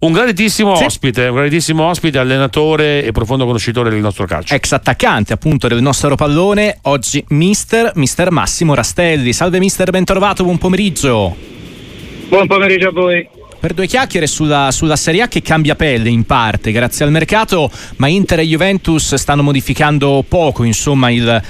Un graditissimo Sì. ospite, un graditissimo ospite, allenatore e profondo conoscitore del nostro calcio. Ex attaccante appunto del nostro pallone, oggi mister, mister Massimo Rastelli. Salve mister, ben trovato, buon pomeriggio. Buon pomeriggio a voi. Per due chiacchiere sulla, sulla Serie A che cambia pelle in parte grazie al mercato, ma Inter e Juventus stanno modificando poco, insomma, il,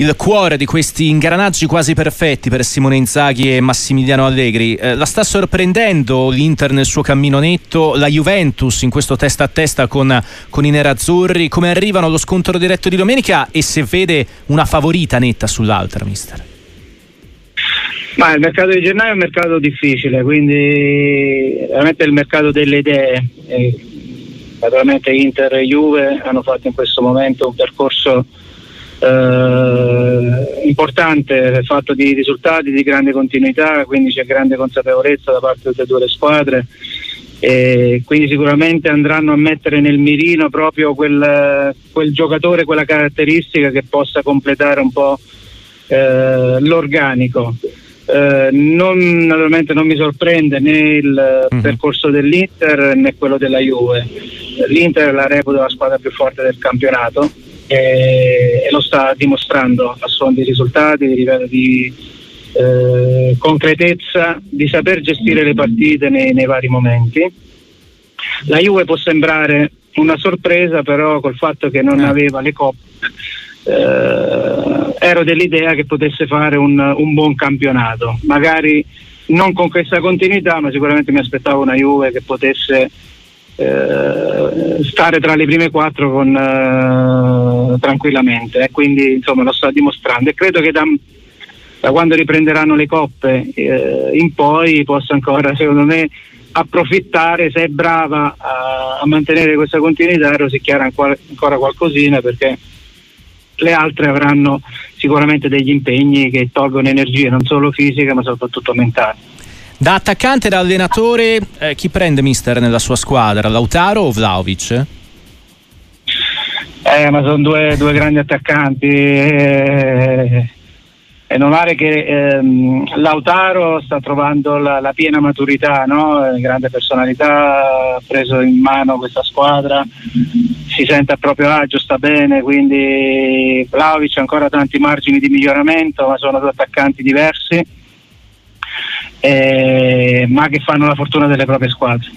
il cuore di questi ingranaggi quasi perfetti per Simone Inzaghi e Massimiliano Allegri. Eh, la sta sorprendendo l'Inter nel suo cammino netto, la Juventus in questo testa a testa con, con i nerazzurri, come arrivano allo scontro diretto di domenica e se vede una favorita netta sull'altra, mister. Ma il mercato di gennaio è un mercato difficile, quindi veramente è il mercato delle idee. E naturalmente Inter e Juve hanno fatto in questo momento un percorso eh, importante, fatto di risultati, di grande continuità, quindi c'è grande consapevolezza da parte di tutte e due squadre. E quindi sicuramente andranno a mettere nel mirino proprio quel, quel giocatore, quella caratteristica che possa completare un po' eh, l'organico. Eh, non, naturalmente non mi sorprende né il Mhm. percorso dell'Inter né quello della Juve. L'Inter la reputa la squadra più forte del campionato e, lo sta dimostrando a suon di risultati, di livello di eh, concretezza, di saper gestire le partite nei, nei vari momenti. La Juve può sembrare una sorpresa, però col fatto che non Eh. aveva le coppe eh, ero dell'idea che potesse fare un, un buon campionato, magari non con questa continuità, ma sicuramente mi aspettavo una Juve che potesse eh, stare tra le prime quattro con, eh, tranquillamente e quindi insomma lo sta dimostrando e credo che da, da quando riprenderanno le coppe eh, in poi possa ancora secondo me approfittare se è brava a, a mantenere questa continuità e rosicchiare ancora, ancora qualcosina perché le altre avranno sicuramente degli impegni che tolgono energie non solo fisiche ma soprattutto mentali. Da attaccante e da allenatore, eh, chi prende mister nella sua squadra? Lautaro o Vlaovic? Eh, ma sono due, due grandi attaccanti. eh, è normale che ehm, Lautaro sta trovando la, la piena maturità, no? Eh, grande personalità, ha preso in mano questa squadra, si sente a proprio agio, sta bene, quindi Vlaovic ha ancora tanti margini di miglioramento, ma sono due attaccanti diversi, eh, ma che fanno la fortuna delle proprie squadre.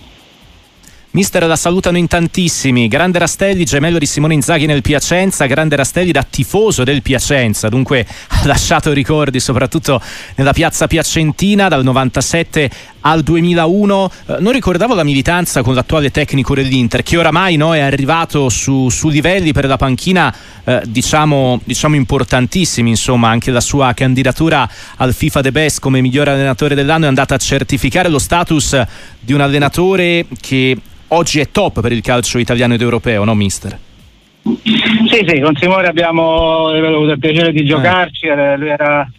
Mister la salutano in tantissimi. Grande Rastelli, gemello di Simone Inzaghi nel Piacenza, grande Rastelli da tifoso del Piacenza, dunque ha lasciato ricordi soprattutto nella piazza piacentina dal 97 al 2001. Eh, non ricordavo la militanza con l'attuale tecnico dell'Inter, che oramai no, è arrivato su, su livelli per la panchina eh, diciamo, diciamo importantissimi, insomma anche la sua candidatura al FIFA The Best come miglior allenatore dell'anno è andata a certificare lo status di un allenatore che oggi è top per il calcio italiano ed europeo, no mister? Sì, sì, con Simone abbiamo avuto il piacere di giocarci, eh, lui era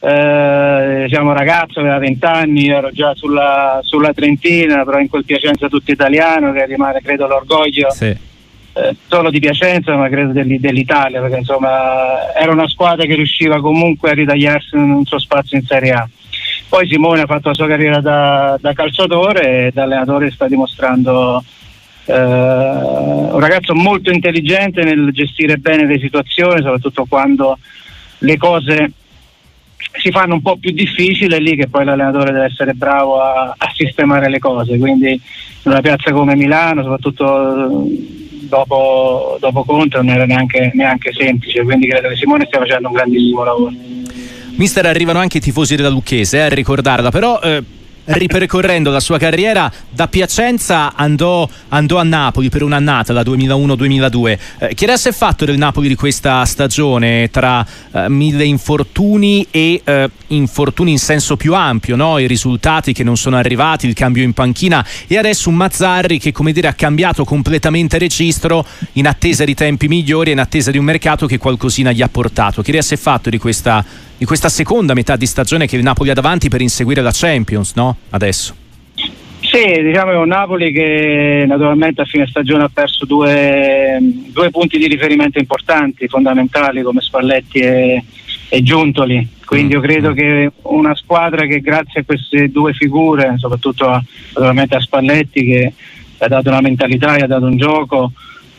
eh, diciamo ragazzo, aveva 20 anni, io ero già sulla, sulla Trentina, però in quel Piacenza tutto italiano che rimane credo l'orgoglio Sì. eh, solo di Piacenza ma credo dell'i- dell'Italia perché insomma era una squadra che riusciva comunque a ritagliarsi un suo spazio in Serie A. Poi Simone ha fatto la sua carriera da, da calciatore e da allenatore sta dimostrando eh, un ragazzo molto intelligente nel gestire bene le situazioni, soprattutto quando le cose si fanno un po' più difficili, è lì che poi l'allenatore deve essere bravo a, a sistemare le cose. Quindi in una piazza come Milano, soprattutto eh, dopo, dopo Conte, non era neanche, neanche semplice. Quindi credo che Simone stia facendo un grandissimo lavoro. Mister arrivano anche i tifosi della Lucchese eh, a ricordarla, però eh, ripercorrendo la sua carriera da Piacenza andò, andò a Napoli per un'annata, la 2001-2002. Eh, che adesso è fatto del Napoli di questa stagione tra eh, mille infortuni e eh, infortuni in senso più ampio, no? i risultati che non sono arrivati, il cambio in panchina e adesso un Mazzarri che come dire ha cambiato completamente registro in attesa di tempi migliori e in attesa di un mercato che qualcosina gli ha portato. Che adesso è fatto di questa, di questa seconda metà di stagione che il Napoli ha davanti per inseguire la Champions, no? Adesso. Sì, diciamo è un Napoli che naturalmente a fine stagione ha perso due, due punti di riferimento importanti, fondamentali come Spalletti e, e Giuntoli. Quindi io credo mm. che una squadra che grazie a queste due figure, soprattutto a, naturalmente a Spalletti che ha dato una mentalità, gli ha dato un gioco,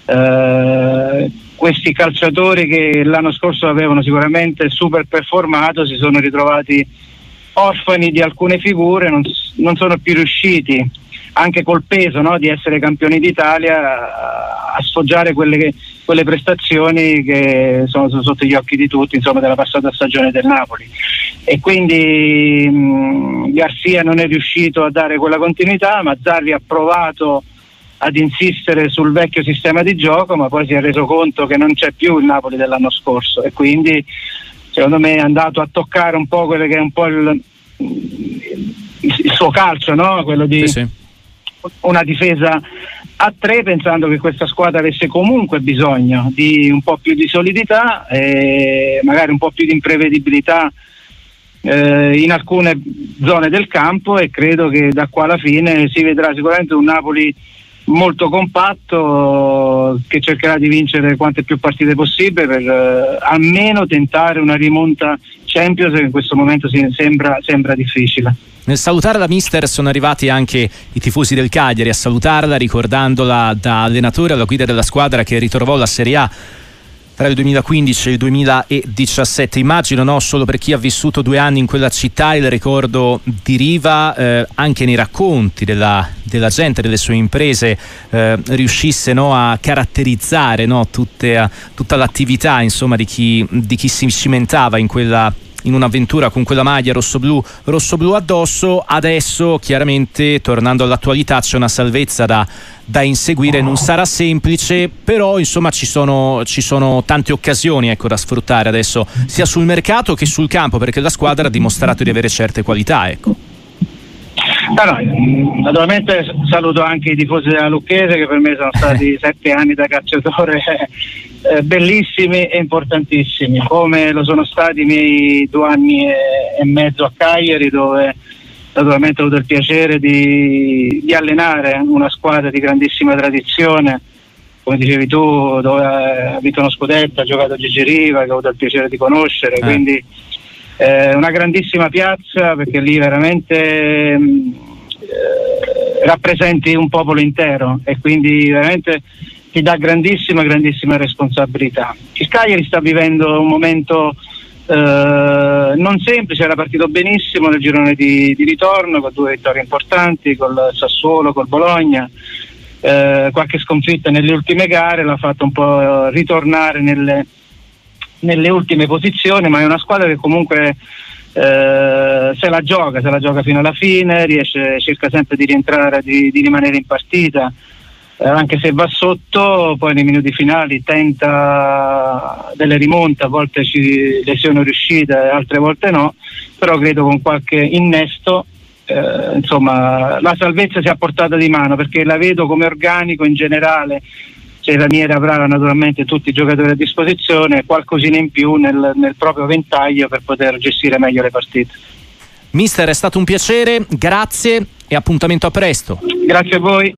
eh, questi calciatori che l'anno scorso avevano sicuramente super performato si sono ritrovati orfani di alcune figure, non, non sono più riusciti anche col peso no, di essere campioni d'Italia a sfoggiare quelle, quelle, prestazioni che sono sotto gli occhi di tutti insomma, della passata stagione del Napoli. E quindi mh, Garcia non è riuscito a dare quella continuità ma Zarri ha provato ad insistere sul vecchio sistema di gioco ma poi si è reso conto che non c'è più il Napoli dell'anno scorso e quindi secondo me è andato a toccare un po' quello che è un po' il, il suo calcio, no? quello di sì, sì. una difesa a tre pensando che questa squadra avesse comunque bisogno di un po' più di solidità e magari un po' più di imprevedibilità eh, in alcune zone del campo e credo che da qua alla fine si vedrà sicuramente un Napoli molto compatto che cercherà di vincere quante più partite possibile per eh, almeno tentare una rimonta Champions che in questo momento sembra, sembra difficile. Nel salutare la mister sono arrivati anche i tifosi del Cagliari a salutarla ricordandola da allenatore alla guida della squadra che ritrovò la Serie A tra il 2015 e il 2017. Immagino, no, solo per chi ha vissuto due anni in quella città, il ricordo di Riva, eh, anche nei racconti della, della, gente, delle sue imprese, eh, riuscisse no, a caratterizzare no, tutte, tutta l'attività insomma, di, chi, di chi si cimentava in quella in un'avventura con quella maglia rosso-blu, rosso-blu addosso. Adesso, chiaramente, tornando all'attualità, c'è una salvezza da, da inseguire. Non sarà semplice, però insomma ci sono, ci sono tante occasioni ecco, da sfruttare adesso, sia sul mercato che sul campo, perché la squadra ha dimostrato di avere certe qualità. Ecco. Ah, no, naturalmente saluto anche i tifosi della Lucchese che per me sono stati sette anni da calciatore eh, bellissimi e importantissimi, come lo sono stati i miei due anni e, e mezzo a Cagliari dove naturalmente ho avuto il piacere di, di, allenare una squadra di grandissima tradizione, come dicevi tu, dove ha vinto uno scudetto, ha giocato a Gigi Riva, che ho avuto il piacere di conoscere, eh. quindi eh, una grandissima piazza perché lì veramente mm, eh, rappresenti un popolo intero e quindi veramente ti dà grandissima, grandissima responsabilità. Il Cagliari sta vivendo un momento eh, non semplice, era partito benissimo nel girone di, di, ritorno con due vittorie importanti, col Sassuolo, col Bologna. Eh, qualche sconfitta nelle ultime gare l'ha fatto un po' ritornare nelle, nelle ultime posizioni, ma è una squadra che comunque eh, se la gioca, se la gioca fino alla fine, riesce, cerca sempre di rientrare, di, di rimanere in partita. Eh, anche se va sotto, poi nei minuti finali tenta delle rimonte, a volte ci, le sono riuscite, altre volte no, però credo con qualche innesto eh, insomma, la salvezza si è portata di mano perché la vedo come organico in generale se Ranieri avrà naturalmente tutti i giocatori a disposizione, qualcosina in più nel, nel proprio ventaglio per poter gestire meglio le partite. Mister, è stato un piacere, grazie e appuntamento a presto. Grazie a voi.